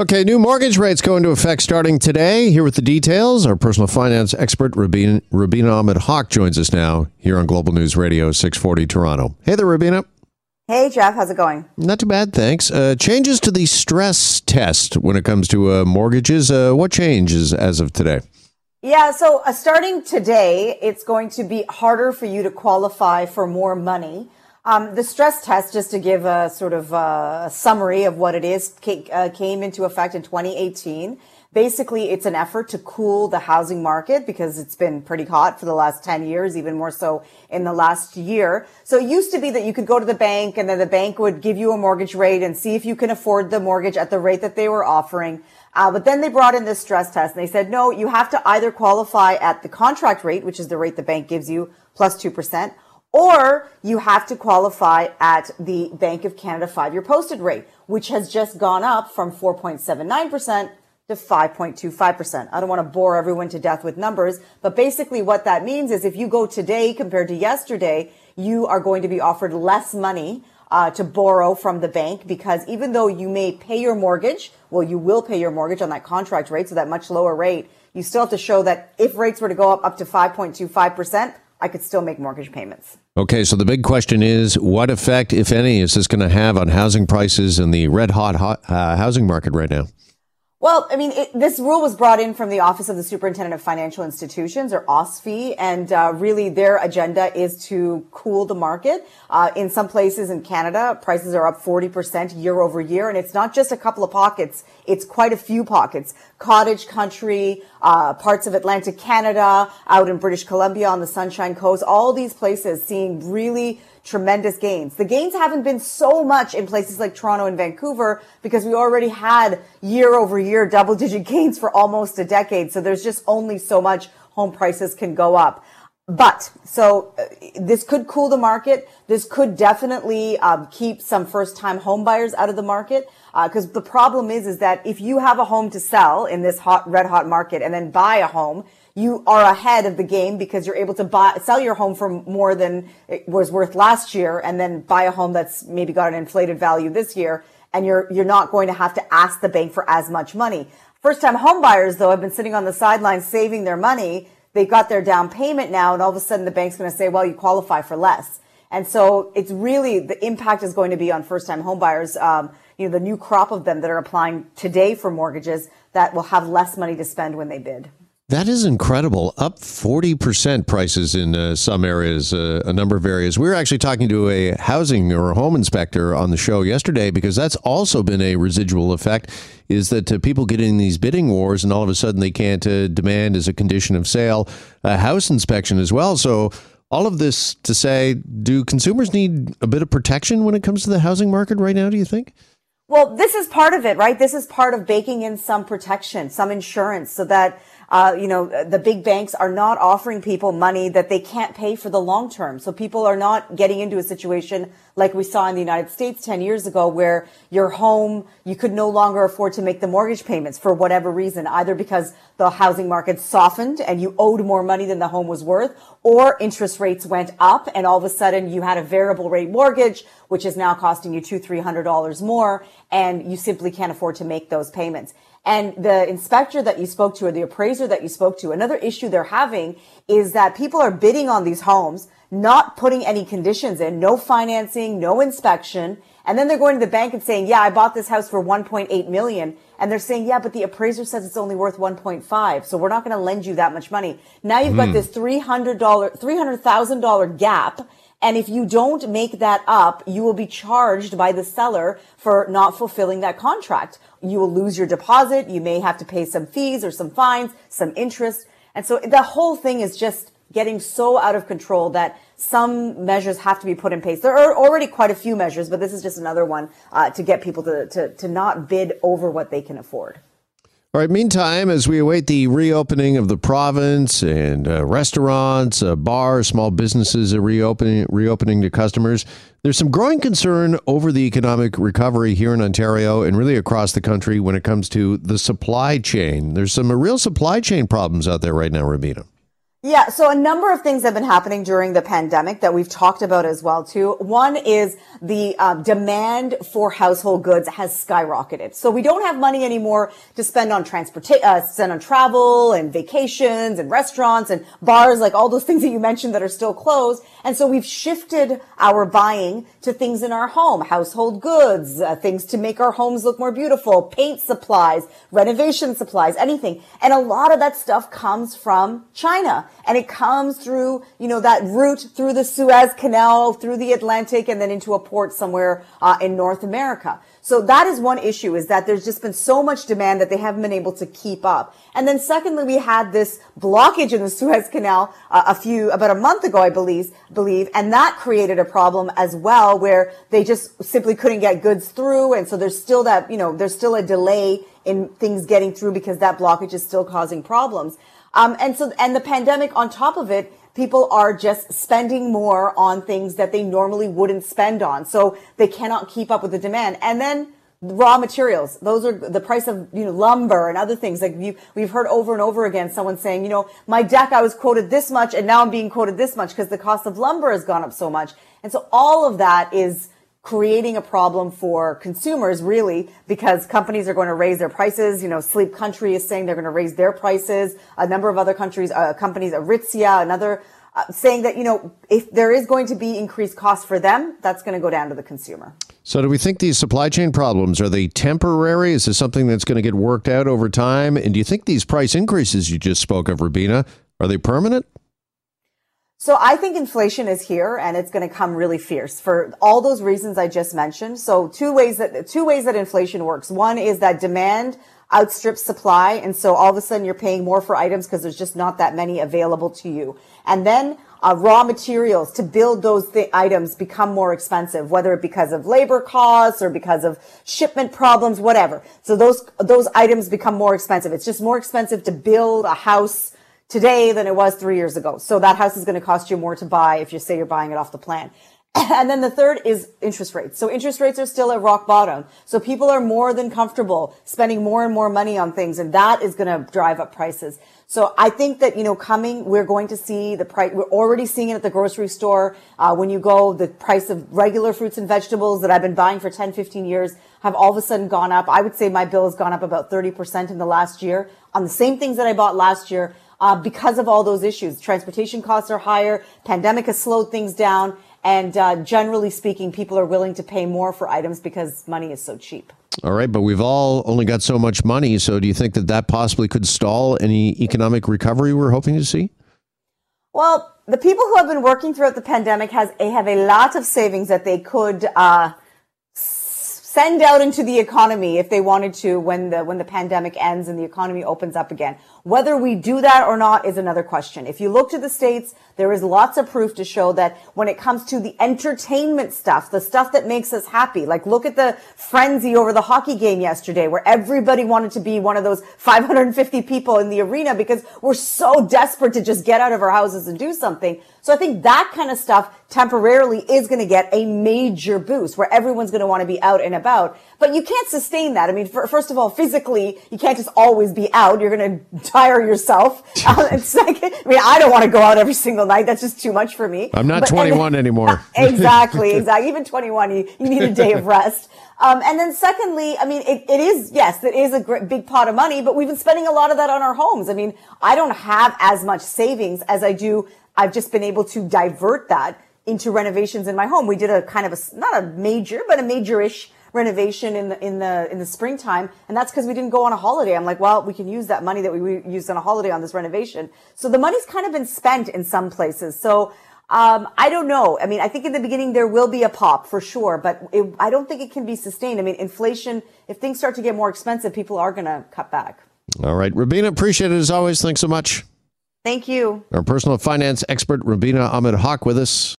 Okay, new mortgage rates go into effect starting today. Here with the details, our personal finance expert, Rubina, Rubina Ahmed Haq, joins us now here on Global News Radio 640 Toronto. Hey there, Rubina. Hey, Jeff. How's it going? Not too bad, thanks. Uh, changes to the stress test when it comes to uh, mortgages. Uh, what changes as of today? Yeah, so uh, starting today, it's going to be harder for you to qualify for more money. Um, the stress test, just to give a sort of uh, a summary of what it is, uh, came into effect in 2018. Basically, it's an effort to cool the housing market because it's been pretty hot for the last 10 years, even more so in the last year. So it used to be that you could go to the bank and then the bank would give you a mortgage rate and see if you can afford the mortgage at the rate that they were offering. Uh, but then they brought in this stress test and they said, no, you have to either qualify at the contract rate, which is the rate the bank gives you plus 2%, or you have to qualify at the Bank of Canada five year posted rate, which has just gone up from 4.79% to 5.25%. I don't want to bore everyone to death with numbers, but basically what that means is if you go today compared to yesterday, you are going to be offered less money uh, to borrow from the bank because even though you may pay your mortgage, well, you will pay your mortgage on that contract rate, so that much lower rate, you still have to show that if rates were to go up up to 5.25%, I could still make mortgage payments. Okay, so the big question is what effect, if any, is this going to have on housing prices in the red hot, hot uh, housing market right now? Well, I mean, it, this rule was brought in from the Office of the Superintendent of Financial Institutions, or OSFI, and uh, really their agenda is to cool the market. Uh, in some places in Canada, prices are up 40% year over year, and it's not just a couple of pockets, it's quite a few pockets. Cottage country, uh, parts of Atlantic Canada, out in British Columbia on the Sunshine Coast, all these places seeing really tremendous gains. The gains haven't been so much in places like Toronto and Vancouver because we already had year over year double digit gains for almost a decade. So there's just only so much home prices can go up. But so uh, this could cool the market. This could definitely um, keep some first-time home buyers out of the market. Because uh, the problem is, is that if you have a home to sell in this hot, red hot market and then buy a home, you are ahead of the game because you're able to buy, sell your home for more than it was worth last year and then buy a home that's maybe got an inflated value this year. And you're, you're not going to have to ask the bank for as much money. First time home buyers though have been sitting on the sidelines saving their money. They've got their down payment now and all of a sudden the bank's going to say, well, you qualify for less. And so it's really the impact is going to be on first time home buyers. Um, you know, the new crop of them that are applying today for mortgages that will have less money to spend when they bid. That is incredible. Up 40% prices in uh, some areas, uh, a number of areas. We were actually talking to a housing or a home inspector on the show yesterday because that's also been a residual effect is that uh, people get in these bidding wars and all of a sudden they can't uh, demand as a condition of sale a house inspection as well. So all of this to say, do consumers need a bit of protection when it comes to the housing market right now, do you think? Well, this is part of it, right? This is part of baking in some protection, some insurance so that uh, you know, the big banks are not offering people money that they can't pay for the long term. So people are not getting into a situation like we saw in the United States 10 years ago where your home, you could no longer afford to make the mortgage payments for whatever reason, either because the housing market softened and you owed more money than the home was worth, or interest rates went up and all of a sudden you had a variable rate mortgage, which is now costing you two, three hundred dollars more, and you simply can't afford to make those payments. And the inspector that you spoke to or the appraiser that you spoke to, another issue they're having is that people are bidding on these homes, not putting any conditions in, no financing, no inspection. And then they're going to the bank and saying, yeah, I bought this house for 1.8 million. And they're saying, yeah, but the appraiser says it's only worth 1.5. So we're not going to lend you that much money. Now you've mm. got hmm. this $300, $300,000 gap and if you don't make that up, you will be charged by the seller for not fulfilling that contract. You will lose your deposit. You may have to pay some fees or some fines, some interest. And so the whole thing is just getting so out of control that some measures have to be put in place. There are already quite a few measures, but this is just another one uh, to get people to, to, to not bid over what they can afford. All right, meantime, as we await the reopening of the province and uh, restaurants, uh, bars, small businesses are reopening, reopening to customers, there's some growing concern over the economic recovery here in Ontario and really across the country when it comes to the supply chain. There's some real supply chain problems out there right now, Rubina. Yeah, so a number of things have been happening during the pandemic that we've talked about as well too. One is the uh, demand for household goods has skyrocketed. So we don't have money anymore to spend on transportation, uh, spend on travel and vacations and restaurants and bars, like all those things that you mentioned that are still closed. And so we've shifted our buying to things in our home, household goods, uh, things to make our homes look more beautiful, paint supplies, renovation supplies, anything. And a lot of that stuff comes from China and it comes through, you know, that route through the Suez Canal, through the Atlantic, and then into a port somewhere uh, in North America. So that is one issue is that there's just been so much demand that they haven't been able to keep up. And then secondly, we had this blockage in the Suez Canal uh, a few, about a month ago, I believe, believe, and that created a problem as well where they just simply couldn't get goods through. And so there's still that, you know, there's still a delay in things getting through because that blockage is still causing problems. Um, and so, and the pandemic on top of it, people are just spending more on things that they normally wouldn't spend on. So they cannot keep up with the demand. And then raw materials. Those are the price of, you know, lumber and other things. Like you, we've heard over and over again someone saying, you know, my deck, I was quoted this much and now I'm being quoted this much because the cost of lumber has gone up so much. And so all of that is, creating a problem for consumers really because companies are going to raise their prices. You know, Sleep Country is saying they're going to raise their prices. A number of other countries, uh, companies, Aritzia, another uh, saying that, you know, if there is going to be increased cost for them, that's going to go down to the consumer. So do we think these supply chain problems are they temporary? Is this something that's going to get worked out over time? And do you think these price increases you just spoke of, Rubina, are they permanent? So I think inflation is here and it's going to come really fierce for all those reasons I just mentioned. So two ways that, two ways that inflation works. One is that demand outstrips supply. And so all of a sudden you're paying more for items because there's just not that many available to you. And then uh, raw materials to build those th- items become more expensive, whether it because of labor costs or because of shipment problems, whatever. So those, those items become more expensive. It's just more expensive to build a house today than it was three years ago. So that house is going to cost you more to buy if you say you're buying it off the plan. And then the third is interest rates. So interest rates are still at rock bottom. So people are more than comfortable spending more and more money on things. And that is going to drive up prices. So I think that, you know, coming, we're going to see the price, we're already seeing it at the grocery store. Uh, when you go, the price of regular fruits and vegetables that I've been buying for 10, 15 years have all of a sudden gone up. I would say my bill has gone up about 30% in the last year on the same things that I bought last year uh, because of all those issues. Transportation costs are higher. Pandemic has slowed things down. And uh, generally speaking, people are willing to pay more for items because money is so cheap. All right, but we've all only got so much money. So do you think that that possibly could stall any economic recovery we're hoping to see? Well, the people who have been working throughout the pandemic has have a lot of savings that they could uh, send out into the economy if they wanted to when the when the pandemic ends and the economy opens up again. Whether we do that or not is another question. If you look to the states, there is lots of proof to show that when it comes to the entertainment stuff, the stuff that makes us happy, like look at the frenzy over the hockey game yesterday where everybody wanted to be one of those 550 people in the arena because we're so desperate to just get out of our houses and do something. So I think that kind of stuff temporarily is going to get a major boost where everyone's going to want to be out and about. But you can't sustain that. I mean, for, first of all, physically, you can't just always be out. You're going to tire yourself. Um, and second, I mean, I don't want to go out every single night. That's just too much for me. I'm not but, 21 then, anymore. exactly, exactly. Even 21, you, you need a day of rest. Um, and then secondly, I mean, it, it is, yes, it is a great, big pot of money, but we've been spending a lot of that on our homes. I mean, I don't have as much savings as I do. I've just been able to divert that into renovations in my home. We did a kind of a, not a major, but a major-ish renovation in the in the in the springtime, and that's because we didn't go on a holiday. I'm like, well, we can use that money that we used on a holiday on this renovation. So the money's kind of been spent in some places. So um, I don't know. I mean, I think in the beginning there will be a pop for sure, but it, I don't think it can be sustained. I mean, inflation. If things start to get more expensive, people are going to cut back. All right, Rubina, appreciate it as always. Thanks so much. Thank you. Our personal finance expert, Rubina Ahmed Haq, with us.